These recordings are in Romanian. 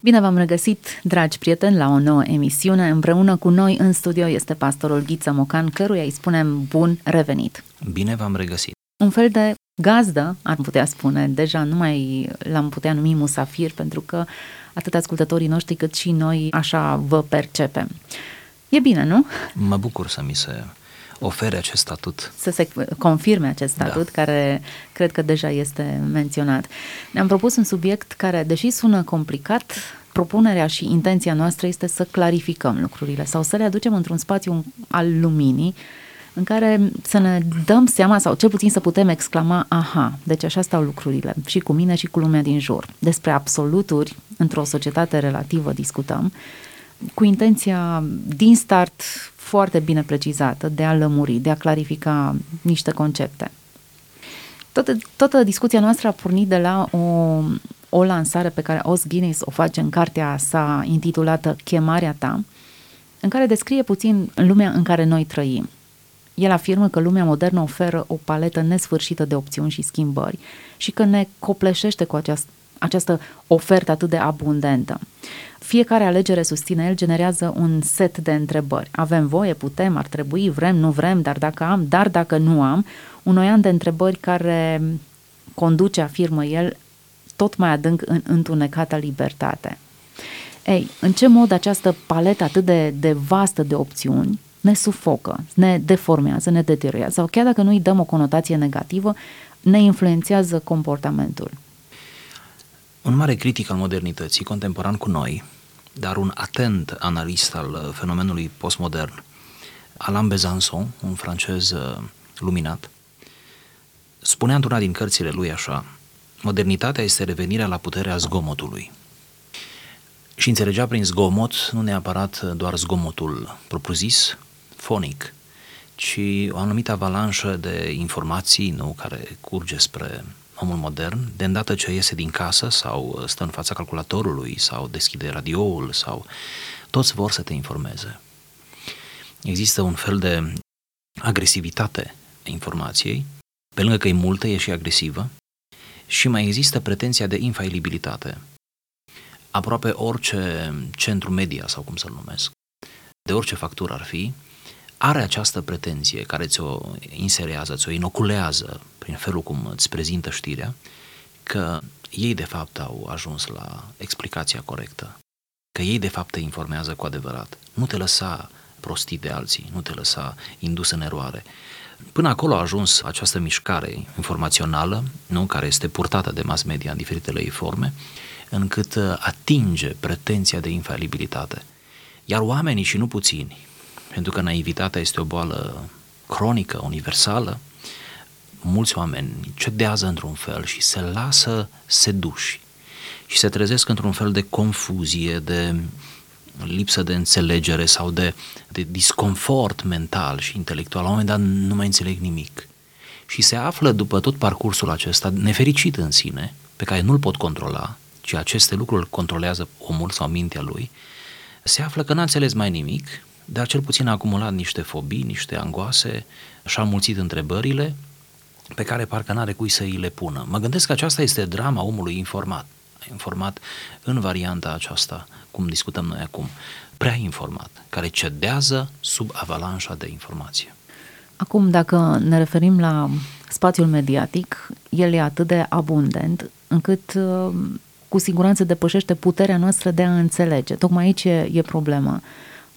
Bine v-am regăsit, dragi prieteni, la o nouă emisiune. Împreună cu noi în studio este pastorul Ghiță Mocan, căruia îi spunem bun revenit. Bine v-am regăsit. Un fel de gazdă, ar putea spune, deja nu mai l-am putea numi musafir, pentru că atât ascultătorii noștri cât și noi așa vă percepem. E bine, nu? Mă bucur să mi se ofere acest statut. Să se confirme acest da. statut, da. care cred că deja este menționat. Ne-am propus un subiect care, deși sună complicat, propunerea și intenția noastră este să clarificăm lucrurile sau să le aducem într-un spațiu al luminii în care să ne dăm seama sau cel puțin să putem exclama aha, deci așa stau lucrurile și cu mine și cu lumea din jur. Despre absoluturi într-o societate relativă discutăm cu intenția din start foarte bine precizată de a lămuri, de a clarifica niște concepte. Toată, toată discuția noastră a pornit de la o, o lansare pe care Os Guinness o face în cartea sa intitulată Chemarea ta, în care descrie puțin lumea în care noi trăim. El afirmă că lumea modernă oferă o paletă nesfârșită de opțiuni și schimbări și că ne copleșește cu această această ofertă atât de abundentă. Fiecare alegere, susține el, generează un set de întrebări. Avem voie, putem, ar trebui, vrem, nu vrem, dar dacă am, dar dacă nu am, un oian de întrebări care conduce, afirmă el, tot mai adânc în întunecata libertate. Ei, în ce mod această paletă atât de, de vastă de opțiuni ne sufocă, ne deformează, ne deteriorează sau chiar dacă nu îi dăm o conotație negativă, ne influențează comportamentul. Un mare critic al modernității, contemporan cu noi, dar un atent analist al fenomenului postmodern, Alain Besançon, un francez uh, luminat, spunea într-una din cărțile lui așa, modernitatea este revenirea la puterea zgomotului. Și înțelegea prin zgomot nu neapărat doar zgomotul propriu-zis, fonic, ci o anumită avalanșă de informații nu, care curge spre omul modern, de îndată ce iese din casă sau stă în fața calculatorului sau deschide radioul sau toți vor să te informeze. Există un fel de agresivitate a informației, pe lângă că e multă, e și agresivă, și mai există pretenția de infailibilitate. Aproape orice centru media, sau cum să-l numesc, de orice factură ar fi, are această pretenție care ți-o inserează, ți-o inoculează prin felul cum îți prezintă știrea, că ei de fapt au ajuns la explicația corectă, că ei de fapt te informează cu adevărat. Nu te lăsa prostit de alții, nu te lăsa indus în eroare. Până acolo a ajuns această mișcare informațională, nu, care este purtată de mass media în diferitele ei forme, încât uh, atinge pretenția de infalibilitate. Iar oamenii, și nu puțini, pentru că naivitatea este o boală cronică, universală, mulți oameni cedează într-un fel și se lasă seduși și se trezesc într-un fel de confuzie, de lipsă de înțelegere sau de, de disconfort mental și intelectual. La un moment dat nu mai înțeleg nimic. Și se află după tot parcursul acesta nefericit în sine, pe care nu-l pot controla, ci aceste lucruri îl controlează omul sau mintea lui, se află că n-a înțeles mai nimic dar cel puțin a acumulat niște fobii, niște angoase și a mulțit întrebările pe care parcă n-are cui să îi le pună. Mă gândesc că aceasta este drama omului informat, informat în varianta aceasta, cum discutăm noi acum, prea informat, care cedează sub avalanșa de informație. Acum, dacă ne referim la spațiul mediatic, el e atât de abundent încât uh, cu siguranță depășește puterea noastră de a înțelege. Tocmai aici e, e problema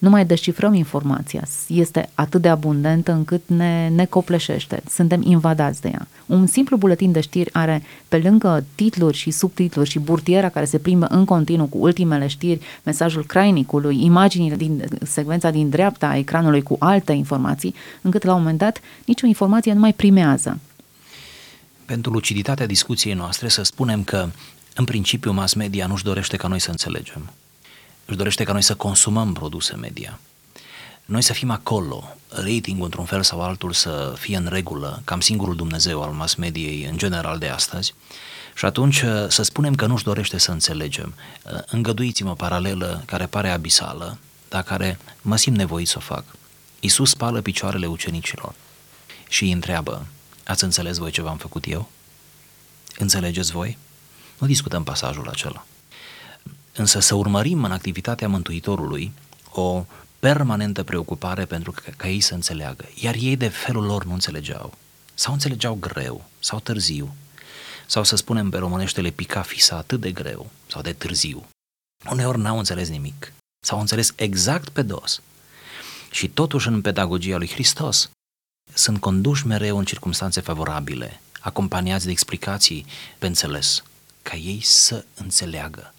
nu mai descifrăm informația. Este atât de abundentă încât ne, ne copleșește. Suntem invadați de ea. Un simplu buletin de știri are, pe lângă titluri și subtitluri și burtiera care se plimbă în continuu cu ultimele știri, mesajul crainicului, imaginile din secvența din dreapta a ecranului cu alte informații, încât la un moment dat nicio informație nu mai primează. Pentru luciditatea discuției noastre să spunem că în principiu mass media nu-și dorește ca noi să înțelegem își dorește ca noi să consumăm produse media. Noi să fim acolo, ratingul într-un fel sau altul să fie în regulă, cam singurul Dumnezeu al mass mediei în general de astăzi, și atunci uh, să spunem că nu-și dorește să înțelegem. Uh, îngăduiți-mă o paralelă care pare abisală, dar care mă simt nevoit să o fac. Iisus spală picioarele ucenicilor și îi întreabă, ați înțeles voi ce v-am făcut eu? Înțelegeți voi? Nu discutăm pasajul acela însă să urmărim în activitatea Mântuitorului o permanentă preocupare pentru ca, ca ei să înțeleagă. Iar ei de felul lor nu înțelegeau. Sau înțelegeau greu, sau târziu, sau să spunem pe românește le pica fisa atât de greu sau de târziu. Uneori n-au înțeles nimic, sau au înțeles exact pe dos. Și totuși în pedagogia lui Hristos sunt conduși mereu în circunstanțe favorabile, acompaniați de explicații pe înțeles, ca ei să înțeleagă.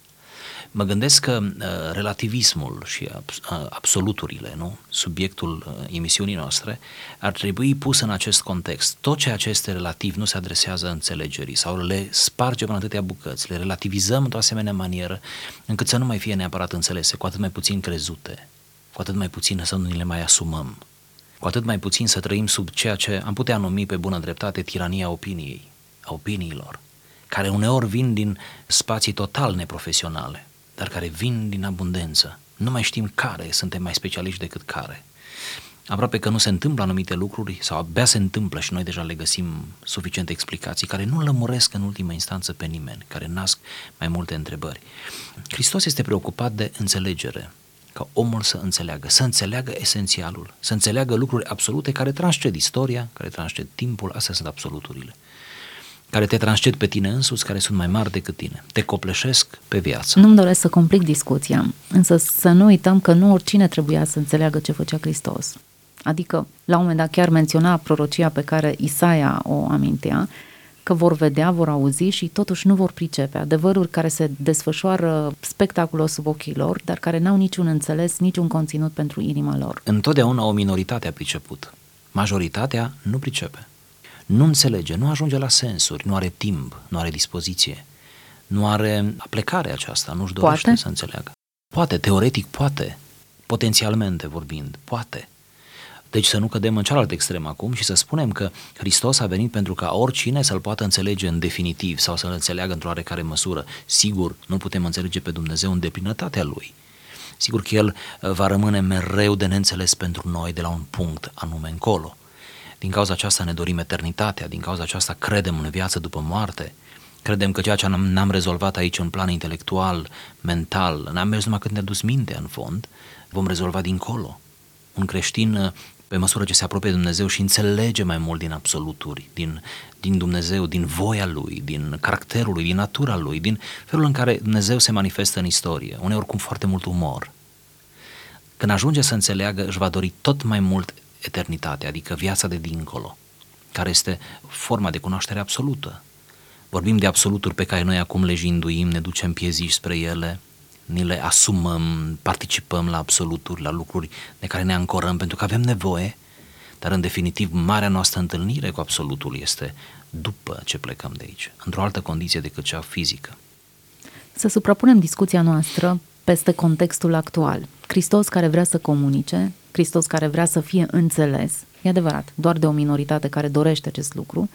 Mă gândesc că uh, relativismul și uh, absoluturile, nu? subiectul uh, emisiunii noastre, ar trebui pus în acest context. Tot ceea ce este relativ nu se adresează înțelegerii sau le spargem în atâtea bucăți, le relativizăm într-o asemenea manieră încât să nu mai fie neapărat înțelese, cu atât mai puțin crezute, cu atât mai puțin să nu ni le mai asumăm, cu atât mai puțin să trăim sub ceea ce am putea numi pe bună dreptate tirania opiniei, a opiniilor, care uneori vin din spații total neprofesionale dar care vin din abundență. Nu mai știm care, suntem mai specialiști decât care. Aproape că nu se întâmplă anumite lucruri sau abia se întâmplă și noi deja le găsim suficiente explicații care nu lămuresc în ultima instanță pe nimeni, care nasc mai multe întrebări. Hristos este preocupat de înțelegere, ca omul să înțeleagă, să înțeleagă esențialul, să înțeleagă lucruri absolute care transced istoria, care transced timpul, astea sunt absoluturile care te transced pe tine însuți, care sunt mai mari decât tine. Te copleșesc pe viață. Nu-mi doresc să complic discuția, însă să nu uităm că nu oricine trebuia să înțeleagă ce făcea Hristos. Adică, la un moment dat chiar menționa prorocia pe care Isaia o amintea, că vor vedea, vor auzi și totuși nu vor pricepe. Adevăruri care se desfășoară spectaculos sub ochii lor, dar care n-au niciun înțeles, niciun conținut pentru inima lor. Întotdeauna o minoritate a priceput. Majoritatea nu pricepe nu înțelege, nu ajunge la sensuri, nu are timp, nu are dispoziție, nu are aplecare aceasta, nu-și dorește poate? să înțeleagă. Poate, teoretic poate, potențialmente vorbind, poate. Deci să nu cădem în cealaltă extremă acum și să spunem că Hristos a venit pentru ca oricine să-L poată înțelege în definitiv sau să-L înțeleagă într-o oarecare măsură. Sigur, nu putem înțelege pe Dumnezeu în deplinătatea Lui. Sigur că El uh, va rămâne mereu de neînțeles pentru noi de la un punct anume încolo. Din cauza aceasta ne dorim eternitatea, din cauza aceasta credem în viață după moarte, credem că ceea ce n-am rezolvat aici în plan intelectual, mental, n-am mers numai când ne-a dus mintea în fond, vom rezolva dincolo. Un creștin, pe măsură ce se apropie de Dumnezeu și înțelege mai mult din absoluturi, din, din Dumnezeu, din voia Lui, din caracterul Lui, din natura Lui, din felul în care Dumnezeu se manifestă în istorie, uneori cu foarte mult umor. Când ajunge să înțeleagă, își va dori tot mai mult eternitatea, adică viața de dincolo, care este forma de cunoaștere absolută. Vorbim de absoluturi pe care noi acum le jinduim, ne ducem pieziși spre ele, ni le asumăm, participăm la absoluturi, la lucruri de care ne ancorăm pentru că avem nevoie, dar în definitiv marea noastră întâlnire cu absolutul este după ce plecăm de aici, într-o altă condiție decât cea fizică. Să suprapunem discuția noastră peste contextul actual. Hristos care vrea să comunice, Hristos care vrea să fie înțeles, e adevărat, doar de o minoritate care dorește acest lucru,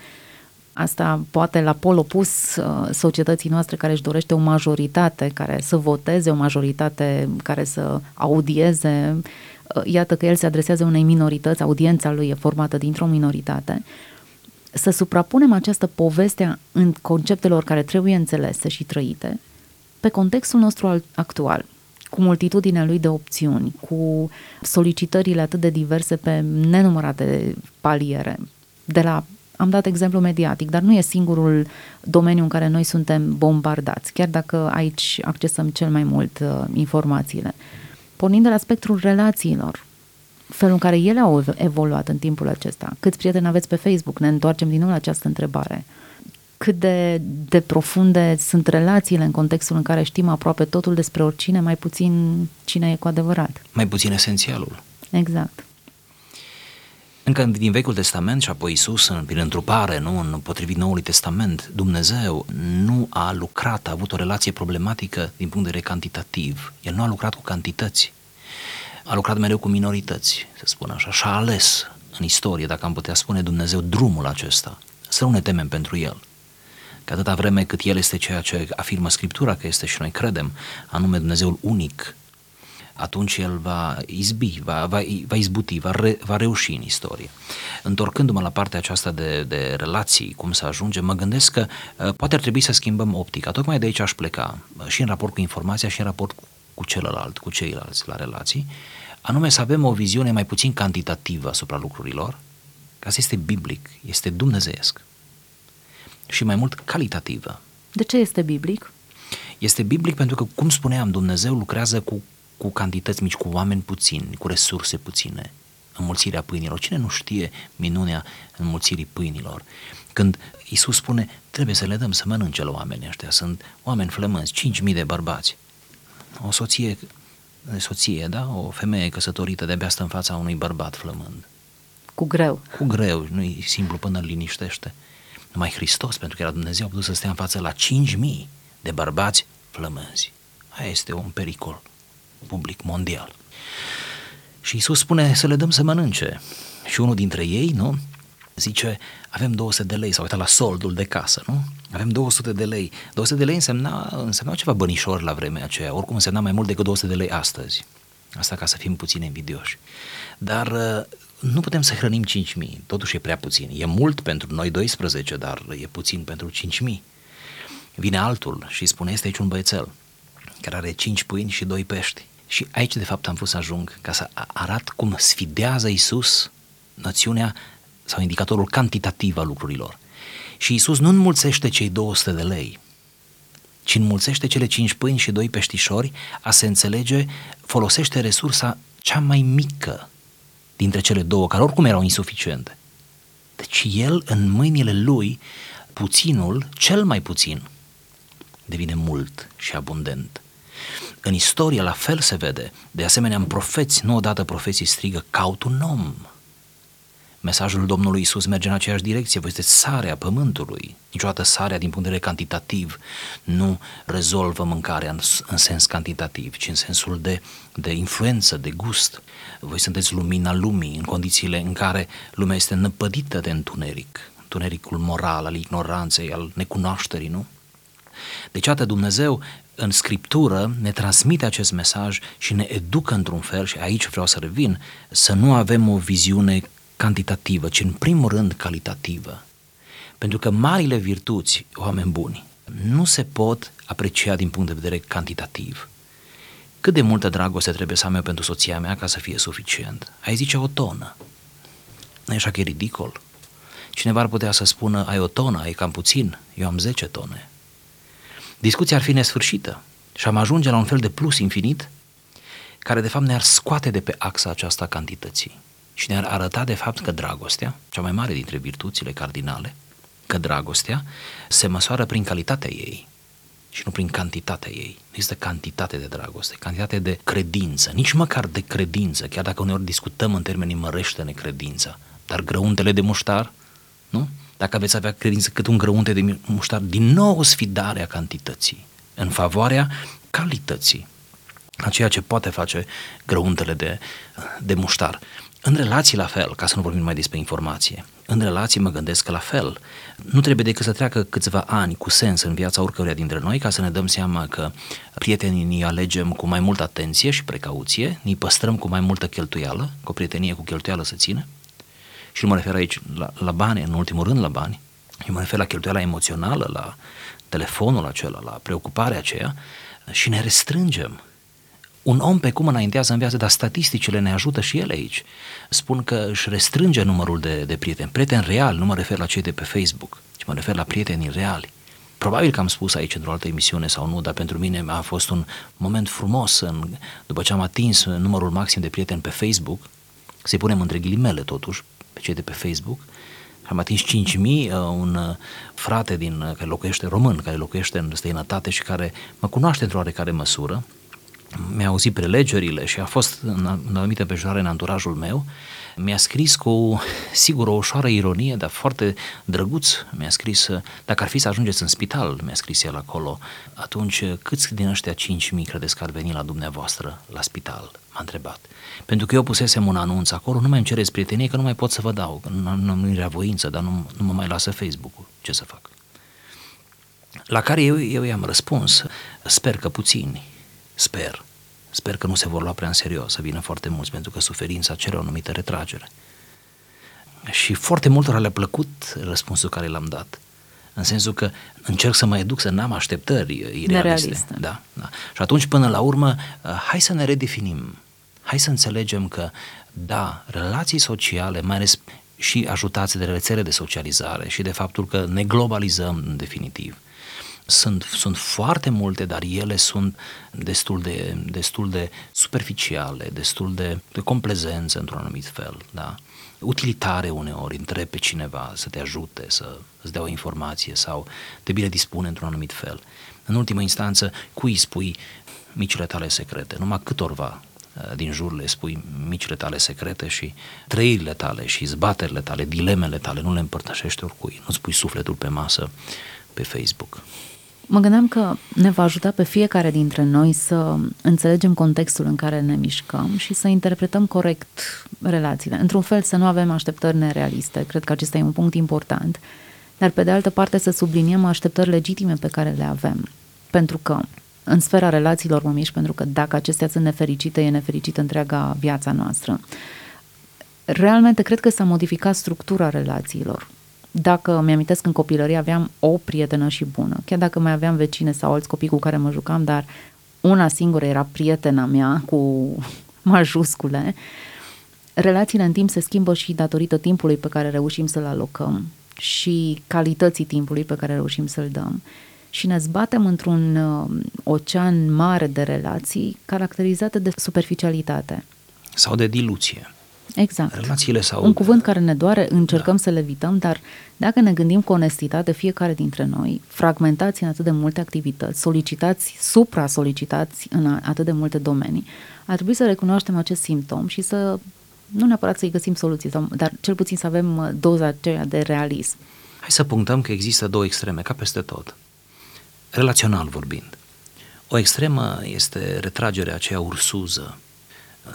Asta poate la pol opus uh, societății noastre care își dorește o majoritate care să voteze, o majoritate care să audieze. Uh, iată că el se adresează unei minorități, audiența lui e formată dintr-o minoritate. Să suprapunem această poveste în conceptelor care trebuie înțelese și trăite pe contextul nostru actual cu multitudinea lui de opțiuni, cu solicitările atât de diverse pe nenumărate paliere, de la am dat exemplu mediatic, dar nu e singurul domeniu în care noi suntem bombardați, chiar dacă aici accesăm cel mai mult uh, informațiile. Pornind de la spectrul relațiilor, felul în care ele au evoluat în timpul acesta. Câți prieteni aveți pe Facebook? Ne întoarcem din nou la această întrebare. Uh, cât de, de profunde sunt relațiile în contextul în care știm aproape totul despre oricine, mai puțin cine e cu adevărat. Mai puțin esențialul. Exact. Încă din Vechiul Testament și apoi Iisus, prin întrupare, nu, în potrivit Noului Testament, Dumnezeu nu a lucrat, a avut o relație problematică din punct de vedere cantitativ. El nu a lucrat cu cantități. A lucrat mereu cu minorități, să spun așa, și a ales în istorie, dacă am putea spune Dumnezeu, drumul acesta. Să nu ne temem pentru el că atâta vreme cât El este ceea ce afirmă Scriptura că este și noi credem, anume Dumnezeul unic, atunci el va izbi, va, va, va izbuti, va, re, va reuși în istorie. Întorcându-mă la partea aceasta de, de relații, cum să ajungem, mă gândesc că uh, poate ar trebui să schimbăm optica. Tocmai de aici aș pleca, uh, și în raport cu informația, și în raport cu, cu celălalt, cu ceilalți la relații, anume să avem o viziune mai puțin cantitativă asupra lucrurilor, că asta este biblic, este dumnezeiesc, și mai mult calitativă. De ce este biblic? Este biblic pentru că, cum spuneam, Dumnezeu lucrează cu, cu cantități mici, cu oameni puțini, cu resurse puține. Înmulțirea pâinilor. Cine nu știe minunea înmulțirii pâinilor? Când Isus spune, trebuie să le dăm să mănânce la oamenii ăștia. Sunt oameni flămânzi, 5.000 de bărbați. O soție, soție, da? O femeie căsătorită de-abia stă în fața unui bărbat flămând. Cu greu. Cu greu, nu e simplu până îl liniștește. Numai Hristos, pentru că era Dumnezeu, a putut să stea în față la 5.000 de bărbați flămânzi. Aia este un pericol public mondial. Și Isus spune să le dăm să mănânce. Și unul dintre ei, nu, zice, avem 200 de lei, s-a uitat la soldul de casă, nu? Avem 200 de lei. 200 de lei însemna, însemna ceva bănișor la vremea aceea, oricum însemna mai mult decât 200 de lei astăzi. Asta ca să fim puțin invidioși. Dar uh, nu putem să hrănim 5.000, totuși e prea puțin. E mult pentru noi 12, dar e puțin pentru 5.000. Vine altul și spune, este aici un băiețel care are 5 pâini și 2 pești. Și aici, de fapt, am vrut să ajung ca să arat cum sfidează Isus națiunea sau indicatorul cantitativ al lucrurilor. Și Isus nu înmulțește cei 200 de lei, ci înmulțește cele 5 pâini și 2 peștișori, a se înțelege, folosește resursa cea mai mică dintre cele două, care oricum erau insuficiente. Deci el, în mâinile lui, puținul, cel mai puțin, devine mult și abundent. În istorie la fel se vede, de asemenea în profeți, nu odată profeții strigă, caut un om. Mesajul Domnului Isus merge în aceeași direcție, voi sunteți sarea pământului. Niciodată sarea din punct de vedere cantitativ nu rezolvă mâncarea în, în sens cantitativ, ci în sensul de, de influență, de gust. Voi sunteți lumina lumii în condițiile în care lumea este năpădită de întuneric, întunericul moral, al ignoranței, al necunoașterii, nu? Deci, atât Dumnezeu în Scriptură ne transmite acest mesaj și ne educă într-un fel, și aici vreau să revin, să nu avem o viziune cantitativă, ci în primul rând calitativă. Pentru că marile virtuți, oameni buni, nu se pot aprecia din punct de vedere cantitativ. Cât de multă dragoste trebuie să am eu pentru soția mea ca să fie suficient? Ai zice o tonă. Nu e așa că e ridicol? Cineva ar putea să spună, ai o tonă, ai cam puțin, eu am 10 tone. Discuția ar fi nesfârșită și am ajunge la un fel de plus infinit care de fapt ne-ar scoate de pe axa aceasta cantității și ne-ar arăta de fapt că dragostea, cea mai mare dintre virtuțile cardinale, că dragostea se măsoară prin calitatea ei și nu prin cantitatea ei. Nu există cantitate de dragoste, cantitate de credință, nici măcar de credință, chiar dacă uneori discutăm în termenii mărește necredința, dar grăuntele de muștar, nu? Dacă aveți avea credință cât un grăunte de muștar, din nou o sfidare a cantității, în favoarea calității, a ceea ce poate face grăuntele de, de muștar. În relații la fel, ca să nu vorbim mai despre informație, în relații mă gândesc că la fel, nu trebuie decât să treacă câțiva ani cu sens în viața oricăruia dintre noi ca să ne dăm seama că prietenii ni alegem cu mai multă atenție și precauție, ni păstrăm cu mai multă cheltuială, cu o prietenie cu cheltuială să țină, și nu mă refer aici la, la bani, în ultimul rând la bani, eu mă refer la cheltuiala emoțională, la telefonul acela, la preocuparea aceea și ne restrângem. Un om pe cum înaintează în viață, dar statisticile ne ajută și ele aici. Spun că își restrânge numărul de, de prieteni. Prieteni real, nu mă refer la cei de pe Facebook, ci mă refer la prietenii reali. Probabil că am spus aici într-o altă emisiune sau nu, dar pentru mine a fost un moment frumos în, după ce am atins numărul maxim de prieteni pe Facebook, să-i punem între ghilimele totuși, pe cei de pe Facebook, am atins 5.000, uh, un uh, frate din, uh, care locuiește român, care locuiește în străinătate și care mă cunoaște într-o oarecare măsură, mi-a auzit prelegerile și a fost în, în anumită împrejurare în anturajul meu, mi-a scris cu, sigur, o ușoară ironie, dar foarte drăguț, mi-a scris, dacă ar fi să ajungeți în spital, mi-a scris el acolo, atunci câți din ăștia 5.000 credeți că ar veni la dumneavoastră la spital? M-a întrebat. Pentru că eu pusesem un anunț acolo, nu mai îmi cereți prietenie, că nu mai pot să vă dau, că nu, nu, nu rea voință, dar nu, nu mă mai lasă Facebook-ul. Ce să fac? La care eu, eu i-am răspuns, sper că puțini, sper, Sper că nu se vor lua prea în serios, să vină foarte mulți, pentru că suferința cere o anumită retragere. Și foarte multora le-a plăcut răspunsul care l-am dat. În sensul că încerc să mă educ să n-am așteptări irealiste. Da, da. Și atunci, până la urmă, uh, hai să ne redefinim. Hai să înțelegem că, da, relații sociale, mai ales și ajutați de rețele de socializare și de faptul că ne globalizăm în definitiv. Sunt, sunt foarte multe, dar ele sunt destul de, destul de superficiale, destul de, de complezență într-un anumit fel. Da? utilitare uneori, întrebi pe cineva să te ajute, să îți dea o informație sau te bine dispune într-un anumit fel. În ultimă instanță, cui spui micile tale secrete? Numai câtorva uh, din jur le spui micile tale secrete și trăirile tale și zbaterile tale, dilemele tale, nu le împărtășești oricui, nu spui sufletul pe masă pe Facebook. Mă gândeam că ne va ajuta pe fiecare dintre noi să înțelegem contextul în care ne mișcăm și să interpretăm corect relațiile. Într-un fel să nu avem așteptări nerealiste, cred că acesta e un punct important, dar pe de altă parte să subliniem așteptări legitime pe care le avem. Pentru că în sfera relațiilor mă mișc, pentru că dacă acestea sunt nefericite, e nefericită întreaga viața noastră. Realmente cred că s-a modificat structura relațiilor dacă mi-amintesc în copilărie aveam o prietenă și bună, chiar dacă mai aveam vecine sau alți copii cu care mă jucam, dar una singură era prietena mea cu majuscule, relațiile în timp se schimbă și datorită timpului pe care reușim să-l alocăm și calității timpului pe care reușim să-l dăm. Și ne zbatem într-un uh, ocean mare de relații caracterizate de superficialitate. Sau de diluție. Exact. Relațiile sau... Un cuvânt care ne doare, încercăm da. să le evităm, dar dacă ne gândim cu onestitate, fiecare dintre noi, fragmentați în atât de multe activități, solicitați, supra-solicitați în atât de multe domenii, ar trebui să recunoaștem acest simptom și să nu neapărat să-i găsim soluții, dar cel puțin să avem uh, doza aceea de realism. Hai să punctăm că există două extreme, ca peste tot. Relațional vorbind. O extremă este retragerea aceea ursuză,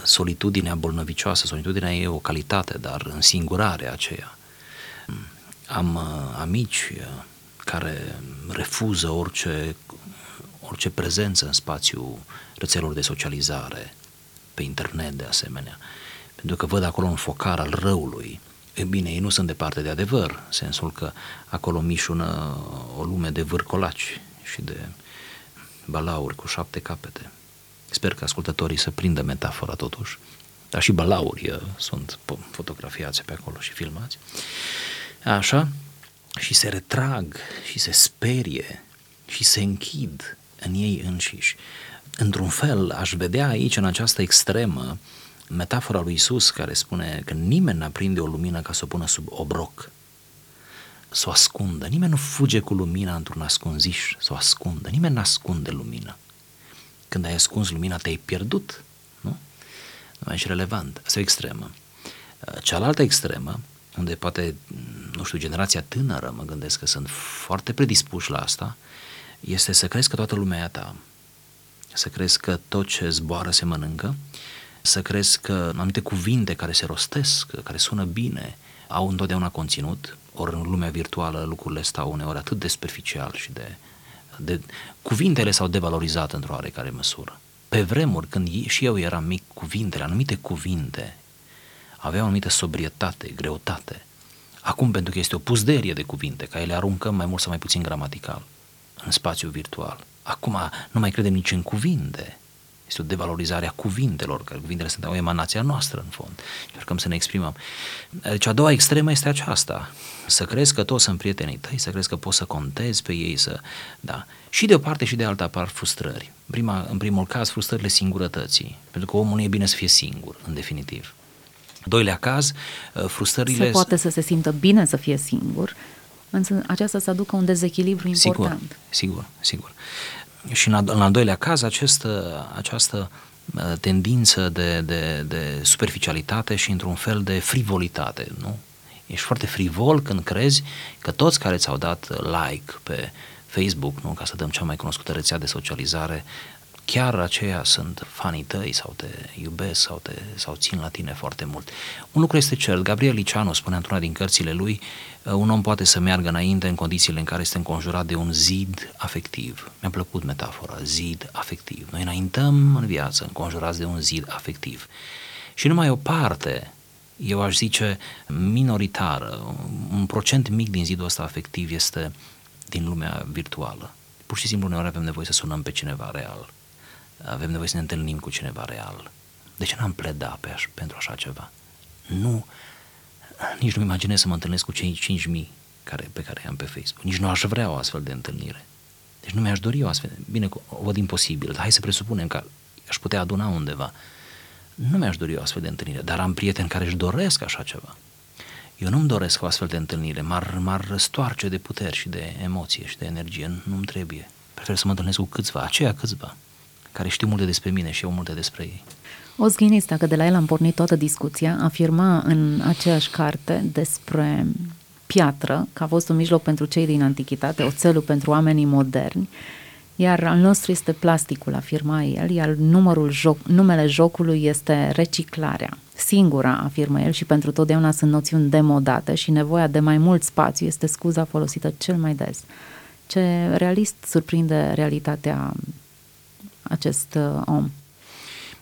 solitudinea bolnăvicioasă, solitudinea e o calitate, dar însingurarea aceea. Am uh, amici uh, care refuză orice, orice prezență în spațiu rețelor de socializare, pe internet de asemenea, pentru că văd acolo un focar al răului. E bine, ei nu sunt departe de adevăr, în sensul că acolo mișună o lume de vârcolaci și de balauri cu șapte capete. Sper că ascultătorii să prindă metafora totuși. Dar și balauri sunt fotografiați pe acolo și filmați. Așa, și se retrag și se sperie și se închid în ei înșiși. Într-un fel, aș vedea aici, în această extremă, metafora lui Isus care spune că nimeni n-aprinde o lumină ca să o pună sub obroc, să o ascundă. Nimeni nu fuge cu lumina într-un ascunziș să o ascundă. Nimeni n-ascunde lumina. Când ai ascuns lumina, te-ai pierdut, nu? Nu mai ești relevant. Asta e o extremă. Cealaltă extremă, unde poate, nu știu, generația tânără, mă gândesc că sunt foarte predispuși la asta, este să crezi că toată lumea e a ta, să crezi că tot ce zboară se mănâncă, să crezi că anumite cuvinte care se rostesc, care sună bine, au întotdeauna conținut, ori în lumea virtuală lucrurile stau uneori atât de superficial și de de, cuvintele s-au devalorizat într-o oarecare măsură. Pe vremuri, când și eu eram mic, cuvintele, anumite cuvinte, aveau o anumită sobrietate, greutate. Acum, pentru că este o puzderie de cuvinte, ca ele aruncăm mai mult sau mai puțin gramatical în spațiu virtual. Acum nu mai credem nici în cuvinte. Este o devalorizare a cuvintelor, că cuvintele sunt o emanație a noastră, în fond. Încercăm să ne exprimăm. Deci a doua extremă este aceasta. Să crezi că toți sunt prietenii tăi, să crezi că poți să contezi pe ei, să... Da. Și de o parte și de alta apar frustrări. Prima, în primul caz, frustrările singurătății. Pentru că omul nu e bine să fie singur, în definitiv. Doilea caz, uh, frustrările... Se poate să se simtă bine să fie singur, însă aceasta să aducă un dezechilibru important. Sigur, sigur, sigur. Și în, în al doilea caz, această, această uh, tendință de, de, de superficialitate și într-un fel de frivolitate, nu? Ești foarte frivol când crezi că toți care ți-au dat like pe Facebook, nu, ca să dăm cea mai cunoscută rețea de socializare, chiar aceia sunt fanii tăi sau te iubesc sau, te, sau țin la tine foarte mult. Un lucru este cert, Gabriel Liceanu spunea într-una din cărțile lui, uh, un om poate să meargă înainte în condițiile în care este înconjurat de un zid afectiv. Mi-a plăcut metafora, zid afectiv. Noi înaintăm în viață înconjurați de un zid afectiv. Și numai o parte eu aș zice minoritară, un procent mic din zidul ăsta afectiv este din lumea virtuală. Pur și simplu uneori avem nevoie să sunăm pe cineva real. Avem nevoie să ne întâlnim cu cineva real. De ce n-am pledat pe aș, pentru așa ceva? Nu, nici nu imaginez să mă întâlnesc cu cei 5.000 care, pe care i-am pe Facebook. Nici nu aș vrea o astfel de întâlnire. Deci nu mi-aș dori o astfel. Bine, o văd imposibil, dar hai să presupunem că aș putea aduna undeva. Nu mi-aș dori o astfel de întâlnire, dar am prieteni care își doresc așa ceva. Eu nu-mi doresc o astfel de întâlnire, m-ar, m-ar răstoarce de puteri și de emoție și de energie, nu-mi trebuie. Prefer să mă întâlnesc cu câțiva, aceia câțiva, care știu multe despre mine și eu multe despre ei. Ozghinis, dacă de la el am pornit toată discuția, afirma în aceeași carte despre piatră, că a fost un mijloc pentru cei din antichitate, oțelul pentru oamenii moderni, iar al nostru este plasticul, afirma el, iar numărul joc, numele jocului este reciclarea. Singura, afirmă el, și pentru totdeauna sunt noțiuni demodate și nevoia de mai mult spațiu este scuza folosită cel mai des. Ce realist surprinde realitatea acest uh, om.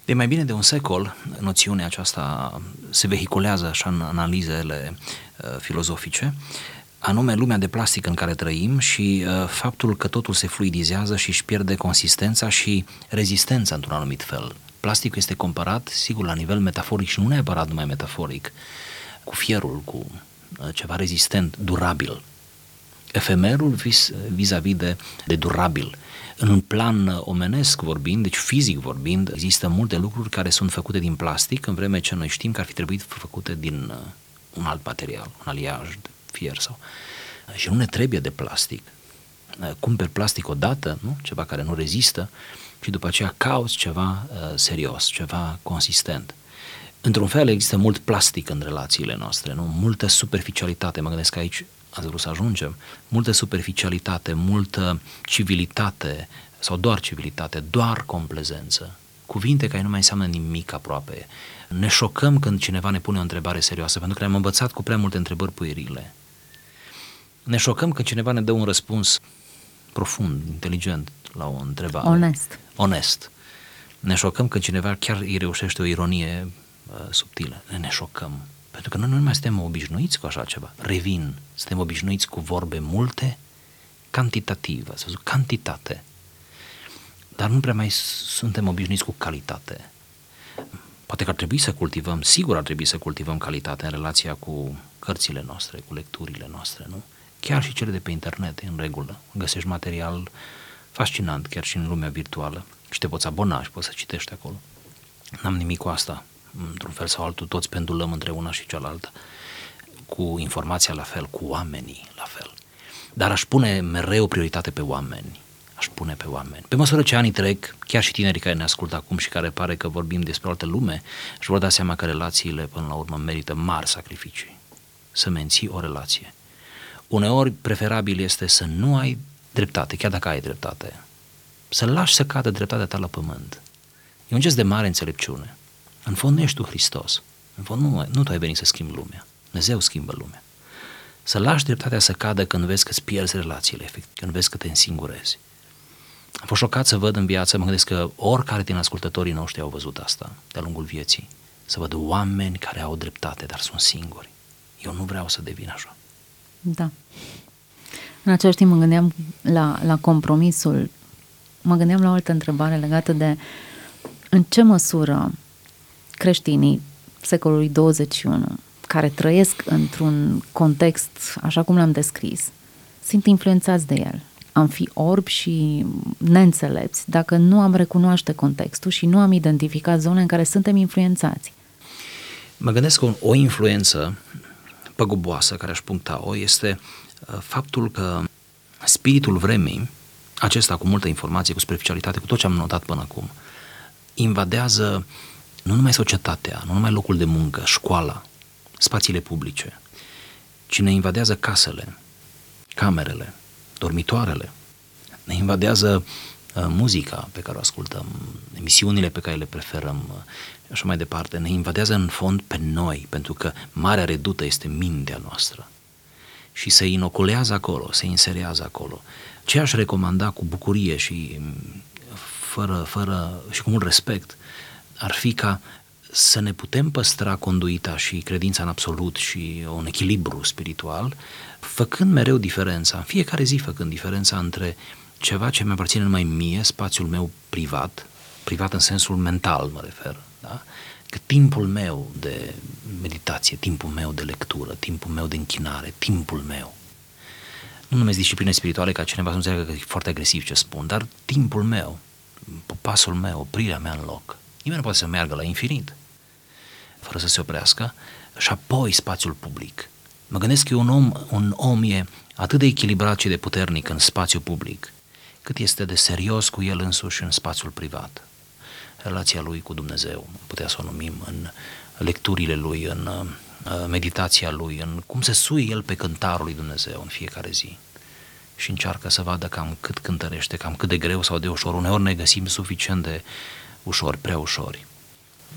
De mai bine de un secol, noțiunea aceasta se vehiculează așa în analizele uh, filozofice anume lumea de plastic în care trăim și uh, faptul că totul se fluidizează și își pierde consistența și rezistența într-un anumit fel. Plasticul este comparat, sigur, la nivel metaforic și nu neapărat numai metaforic, cu fierul, cu uh, ceva rezistent, durabil. Efemerul vis, vis-a-vis de, de durabil. În plan omenesc vorbind, deci fizic vorbind, există multe lucruri care sunt făcute din plastic, în vreme ce noi știm că ar fi trebuit făcute din uh, un alt material, un aliaj fier sau... Și nu ne trebuie de plastic. Cumperi plastic odată, nu? ceva care nu rezistă, și după aceea cauți ceva uh, serios, ceva consistent. Într-un fel există mult plastic în relațiile noastre, nu? multă superficialitate, mă gândesc că aici ați vrut să ajungem, multă superficialitate, multă civilitate sau doar civilitate, doar complezență, cuvinte care nu mai înseamnă nimic aproape. Ne șocăm când cineva ne pune o întrebare serioasă, pentru că am învățat cu prea multe întrebări puerile. Ne șocăm când cineva ne dă un răspuns profund, inteligent la o întrebare. Onest. Onest. Ne șocăm când cineva chiar îi reușește o ironie uh, subtilă. Ne șocăm. Pentru că noi nu mai suntem obișnuiți cu așa ceva. Revin. Suntem obișnuiți cu vorbe multe, cantitativă, să zic, cantitate. Dar nu prea mai suntem obișnuiți cu calitate. Poate că ar trebui să cultivăm, sigur ar trebui să cultivăm calitate în relația cu cărțile noastre, cu lecturile noastre, nu? chiar și cele de pe internet, în regulă. Găsești material fascinant, chiar și în lumea virtuală și te poți abona și poți să citești acolo. N-am nimic cu asta, într-un fel sau altul, toți pendulăm între una și cealaltă, cu informația la fel, cu oamenii la fel. Dar aș pune mereu prioritate pe oameni, aș pune pe oameni. Pe măsură ce anii trec, chiar și tinerii care ne ascultă acum și care pare că vorbim despre o altă lume, își vor da seama că relațiile, până la urmă, merită mari sacrificii. Să menții o relație uneori preferabil este să nu ai dreptate, chiar dacă ai dreptate. Să lași să cadă dreptatea ta la pământ. E un gest de mare înțelepciune. În fond nu ești tu Hristos. În fond nu, nu tu ai venit să schimbi lumea. Dumnezeu schimbă lumea. Să lași dreptatea să cadă când vezi că îți pierzi relațiile, efectiv, când vezi că te însingurezi. Am fost șocat să văd în viață, mă gândesc că oricare din ascultătorii noștri au văzut asta de-a lungul vieții. Să văd oameni care au dreptate, dar sunt singuri. Eu nu vreau să devin așa. Da. În același timp mă gândeam la, la compromisul, mă gândeam la o altă întrebare legată de în ce măsură creștinii secolului 21 care trăiesc într-un context așa cum l-am descris, sunt influențați de el. Am fi orbi și neînțelepți dacă nu am recunoaște contextul și nu am identificat zone în care suntem influențați. Mă gândesc că o influență păguboasă care aș puncta-o este uh, faptul că spiritul vremii, acesta cu multă informație, cu specialitate, cu tot ce am notat până acum, invadează nu numai societatea, nu numai locul de muncă, școala, spațiile publice, ci ne invadează casele, camerele, dormitoarele, ne invadează uh, muzica pe care o ascultăm, emisiunile pe care le preferăm uh, și așa mai departe, ne invadează în fond pe noi, pentru că marea redută este mintea noastră. Și se inoculează acolo, se inserează acolo. Ce aș recomanda cu bucurie și mm, fără, fără și cu mult respect ar fi ca să ne putem păstra conduita și credința în absolut și un echilibru spiritual, făcând mereu diferența, în fiecare zi făcând diferența între ceva ce mi aparține numai mie, spațiul meu privat, privat în sensul mental mă refer, da? că timpul meu de meditație, timpul meu de lectură, timpul meu de închinare, timpul meu, nu numesc discipline spirituale ca cineva să nu înțeleagă că e foarte agresiv ce spun, dar timpul meu, pasul meu, oprirea mea în loc. Nimeni nu poate să meargă la infinit fără să se oprească și apoi spațiul public. Mă gândesc că un om, un om e atât de echilibrat și de puternic în spațiul public, cât este de serios cu el însuși în spațiul privat. Relația lui cu Dumnezeu, putea să o numim în lecturile lui, în uh, meditația lui, în cum se suie el pe cântarul lui Dumnezeu în fiecare zi și încearcă să vadă cam cât cântărește, cam cât de greu sau de ușor. Uneori ne găsim suficient de ușor, prea ușori,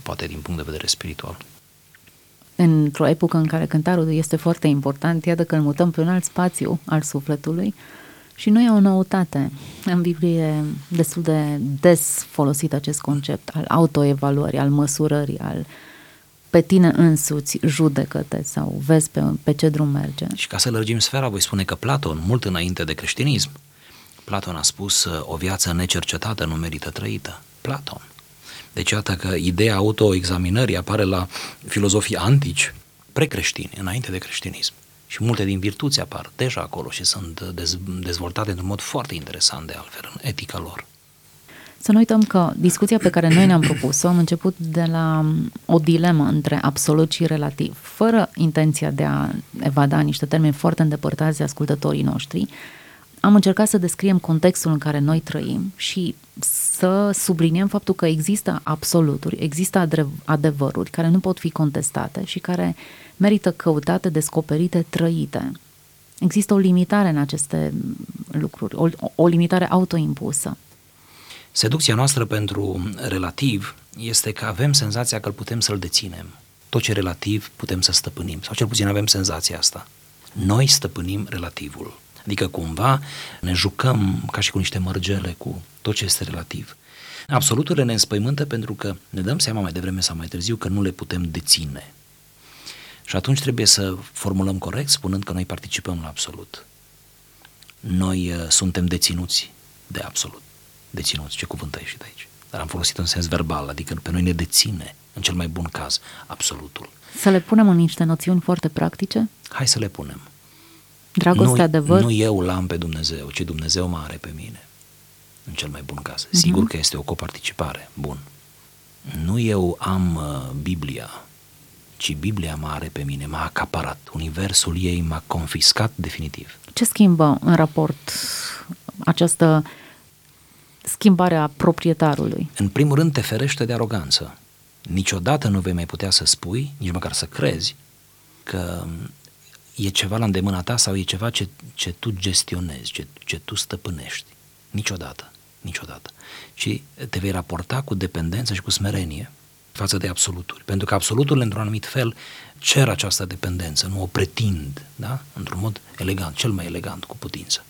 poate din punct de vedere spiritual. Într-o epocă în care cântarul este foarte important, iată că îl mutăm pe un alt spațiu al sufletului și nu e o noutate. În Biblie destul de des folosit acest concept al autoevaluării, al măsurării, al pe tine însuți judecă-te sau vezi pe, pe ce drum merge. Și ca să lărgim sfera, voi spune că Platon, mult înainte de creștinism, Platon a spus o viață necercetată nu merită trăită. Platon. Deci iată că ideea autoexaminării apare la filozofii antici, precreștini, înainte de creștinism. Și multe din virtuți apar deja acolo și sunt dez- dezvoltate într-un mod foarte interesant de altfel în etica lor. Să nu uităm că discuția pe care noi ne-am propus-o am început de la o dilemă între absolut și relativ, fără intenția de a evada niște termeni foarte îndepărtați de ascultătorii noștri, am încercat să descriem contextul în care noi trăim și să subliniem faptul că există absoluturi, există adevăruri care nu pot fi contestate și care merită căutate, descoperite, trăite. Există o limitare în aceste lucruri, o, o limitare autoimpusă. Seducția noastră pentru relativ este că avem senzația că îl putem să-l deținem. Tot ce relativ putem să stăpânim, sau cel puțin avem senzația asta. Noi stăpânim relativul. Adică cumva ne jucăm ca și cu niște mărgele cu tot ce este relativ. Absoluturile ne înspăimântă pentru că ne dăm seama mai devreme sau mai târziu că nu le putem deține. Și atunci trebuie să formulăm corect spunând că noi participăm la absolut. Noi uh, suntem deținuți de absolut. Deținuți, ce cuvânt ai ieșit aici? Dar am folosit în sens verbal, adică pe noi ne deține, în cel mai bun caz, absolutul. Să le punem în niște noțiuni foarte practice? Hai să le punem. Dragoste, nu, adevăr? Nu eu l-am pe Dumnezeu, ci Dumnezeu mă are pe mine. În cel mai bun caz. Uh-huh. Sigur că este o coparticipare. Bun. Nu eu am uh, Biblia, ci Biblia mă are pe mine, m-a acaparat. Universul ei m-a confiscat definitiv. Ce schimbă în raport această schimbare a proprietarului? În primul rând te ferește de aroganță. Niciodată nu vei mai putea să spui, nici măcar să crezi, că e ceva la îndemâna ta sau e ceva ce, ce tu gestionezi, ce, ce tu stăpânești. Niciodată, niciodată. Și te vei raporta cu dependență și cu smerenie față de absoluturi. Pentru că absoluturile, într-un anumit fel, cer această dependență, nu o pretind, da? Într-un mod elegant, cel mai elegant, cu putință.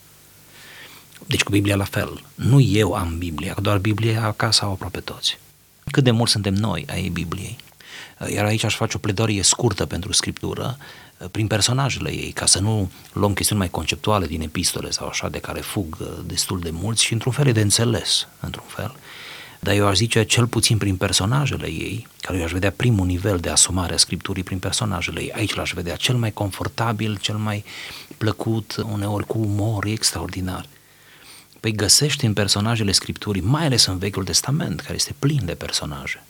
Deci cu Biblia la fel. Nu eu am Biblia, doar Biblia acasă au aproape toți. Cât de mult suntem noi ai Bibliei. Iar aici aș face o pledorie scurtă pentru Scriptură, prin personajele ei, ca să nu luăm chestiuni mai conceptuale din epistole sau așa, de care fug uh, destul de mulți și într-un fel e de înțeles, într-un fel. Dar eu aș zice cel puțin prin personajele ei, care eu aș vedea primul nivel de asumare a Scripturii prin personajele ei. Aici l-aș vedea cel mai confortabil, cel mai plăcut, uneori cu umor, extraordinar. Păi găsești în personajele Scripturii, mai ales în Vechiul Testament, care este plin de personaje,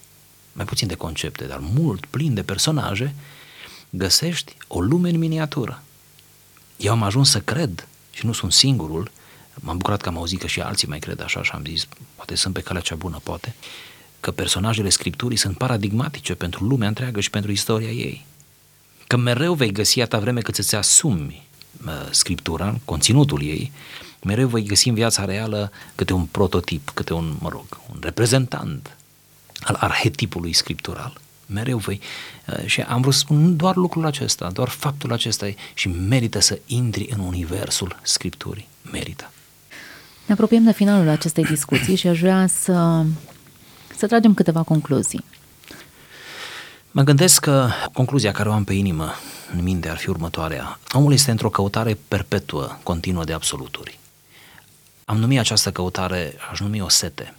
mai puțin de concepte, dar mult plin de personaje, găsești o lume în miniatură. Eu am ajuns să cred, și nu sunt singurul, m-am bucurat că am auzit că și alții mai cred așa și am zis, poate sunt pe calea cea bună, poate, că personajele Scripturii sunt paradigmatice pentru lumea întreagă și pentru istoria ei. Că mereu vei găsi atâta vreme cât îți asumi Scriptura, conținutul ei, mereu voi găsi în viața reală câte un prototip, câte un, mă rog, un reprezentant al arhetipului scriptural. Mereu voi. Uh, și am vrut să spun doar lucrul acesta, doar faptul acesta și merită să intri în universul Scripturii. Merită. Ne apropiem de finalul acestei discuții și aș vrea să, să tragem câteva concluzii. Mă gândesc că concluzia care o am pe inimă în minte ar fi următoarea. Omul este într-o căutare perpetuă, continuă de absoluturi. Am numit această căutare, aș numi o sete.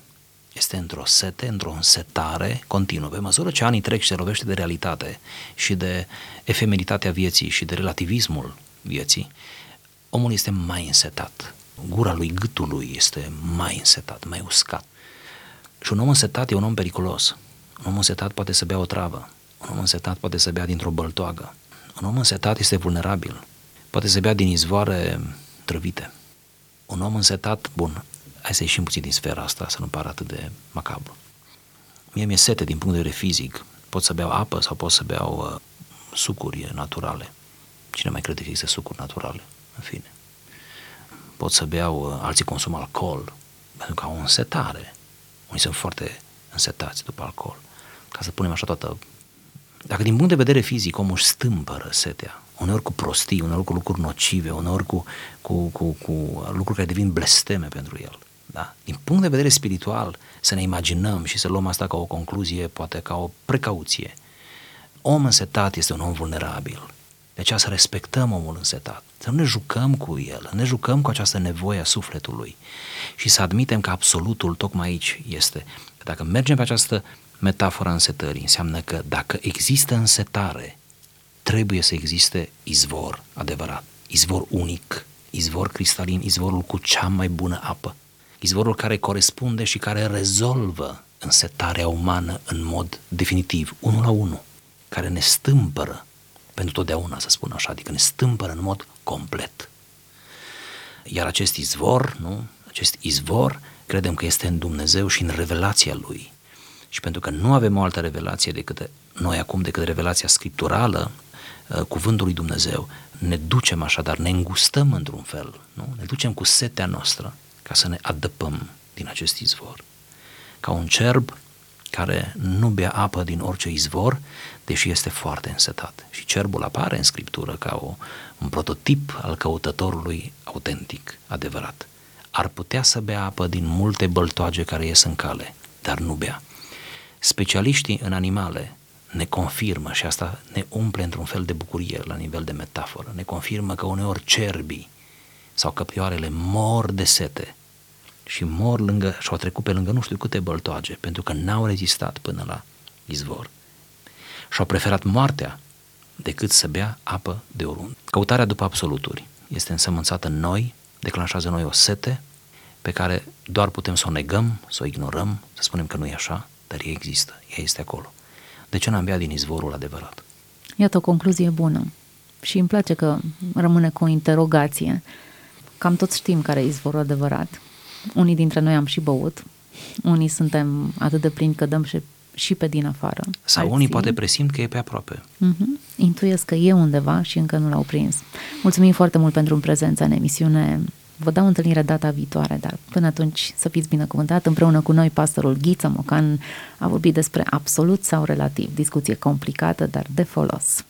Este într-o sete, într-o însetare continuă. Pe măsură ce anii trec și se lovește de realitate și de efemeritatea vieții și de relativismul vieții, omul este mai însetat. Gura lui, gâtul lui este mai însetat, mai uscat. Și un om însetat e un om periculos. Un om însetat poate să bea o travă. Un om însetat poate să bea dintr-o băltoagă. Un om însetat este vulnerabil. Poate să bea din izvoare trăvite. Un om însetat, bun, hai să ieșim puțin din sfera asta, să nu pară atât de macabru. Mie mi-e sete din punct de vedere fizic. Pot să beau apă sau pot să beau uh, sucuri naturale. Cine mai crede că există sucuri naturale? În fine. Pot să beau, uh, alții consumă alcool, pentru că au o însetare. Unii sunt foarte însetați după alcool. Ca să punem așa toată dacă din punct de vedere fizic omul își stâmpără setea, uneori cu prostii, uneori cu lucruri nocive, uneori cu, cu, cu, cu lucruri care devin blesteme pentru el. Da? Din punct de vedere spiritual, să ne imaginăm și să luăm asta ca o concluzie, poate ca o precauție. Om însetat este un om vulnerabil. De aceea să respectăm omul însetat, să nu ne jucăm cu el, să ne jucăm cu această nevoie a sufletului și să admitem că absolutul tocmai aici este. Dacă mergem pe această metafora însetării. Înseamnă că dacă există însetare, trebuie să existe izvor adevărat, izvor unic, izvor cristalin, izvorul cu cea mai bună apă, izvorul care corespunde și care rezolvă însetarea umană în mod definitiv, unul la unul, care ne stâmpără pentru totdeauna, să spun așa, adică ne stâmpără în mod complet. Iar acest izvor, nu? Acest izvor, credem că este în Dumnezeu și în revelația Lui. Și pentru că nu avem o altă revelație decât noi acum, decât revelația scripturală, uh, cuvântul lui Dumnezeu, ne ducem așadar, ne îngustăm într-un fel, nu? ne ducem cu setea noastră ca să ne adăpăm din acest izvor. Ca un cerb care nu bea apă din orice izvor, deși este foarte însetat. Și cerbul apare în scriptură ca o, un prototip al căutătorului autentic, adevărat. Ar putea să bea apă din multe băltoage care ies în cale, dar nu bea. Specialiștii în animale ne confirmă și asta ne umple într-un fel de bucurie la nivel de metaforă, ne confirmă că uneori cerbii sau căpioarele mor de sete și mor lângă, și au trecut pe lângă nu știu câte băltoage, pentru că n-au rezistat până la izvor. Și au preferat moartea decât să bea apă de oriunde. Căutarea după absoluturi este însămânțată în noi, declanșează noi o sete pe care doar putem să o negăm, să o ignorăm, să spunem că nu e așa, dar ea există, ea este acolo. De ce n-am bea din izvorul adevărat? Iată o concluzie bună. Și îmi place că rămâne cu o interogație. Cam toți știm care e izvorul adevărat. Unii dintre noi am și băut, unii suntem atât de plini că dăm și, și pe din afară. Sau Alții... unii poate presimt că e pe aproape. Uh-huh. Intuiesc că e undeva și încă nu l-au prins. Mulțumim foarte mult pentru prezența în emisiune Vă dau întâlnire data viitoare, dar până atunci să fiți binecuvântat. Împreună cu noi, pastorul Ghiță Mocan a vorbit despre absolut sau relativ, discuție complicată, dar de folos.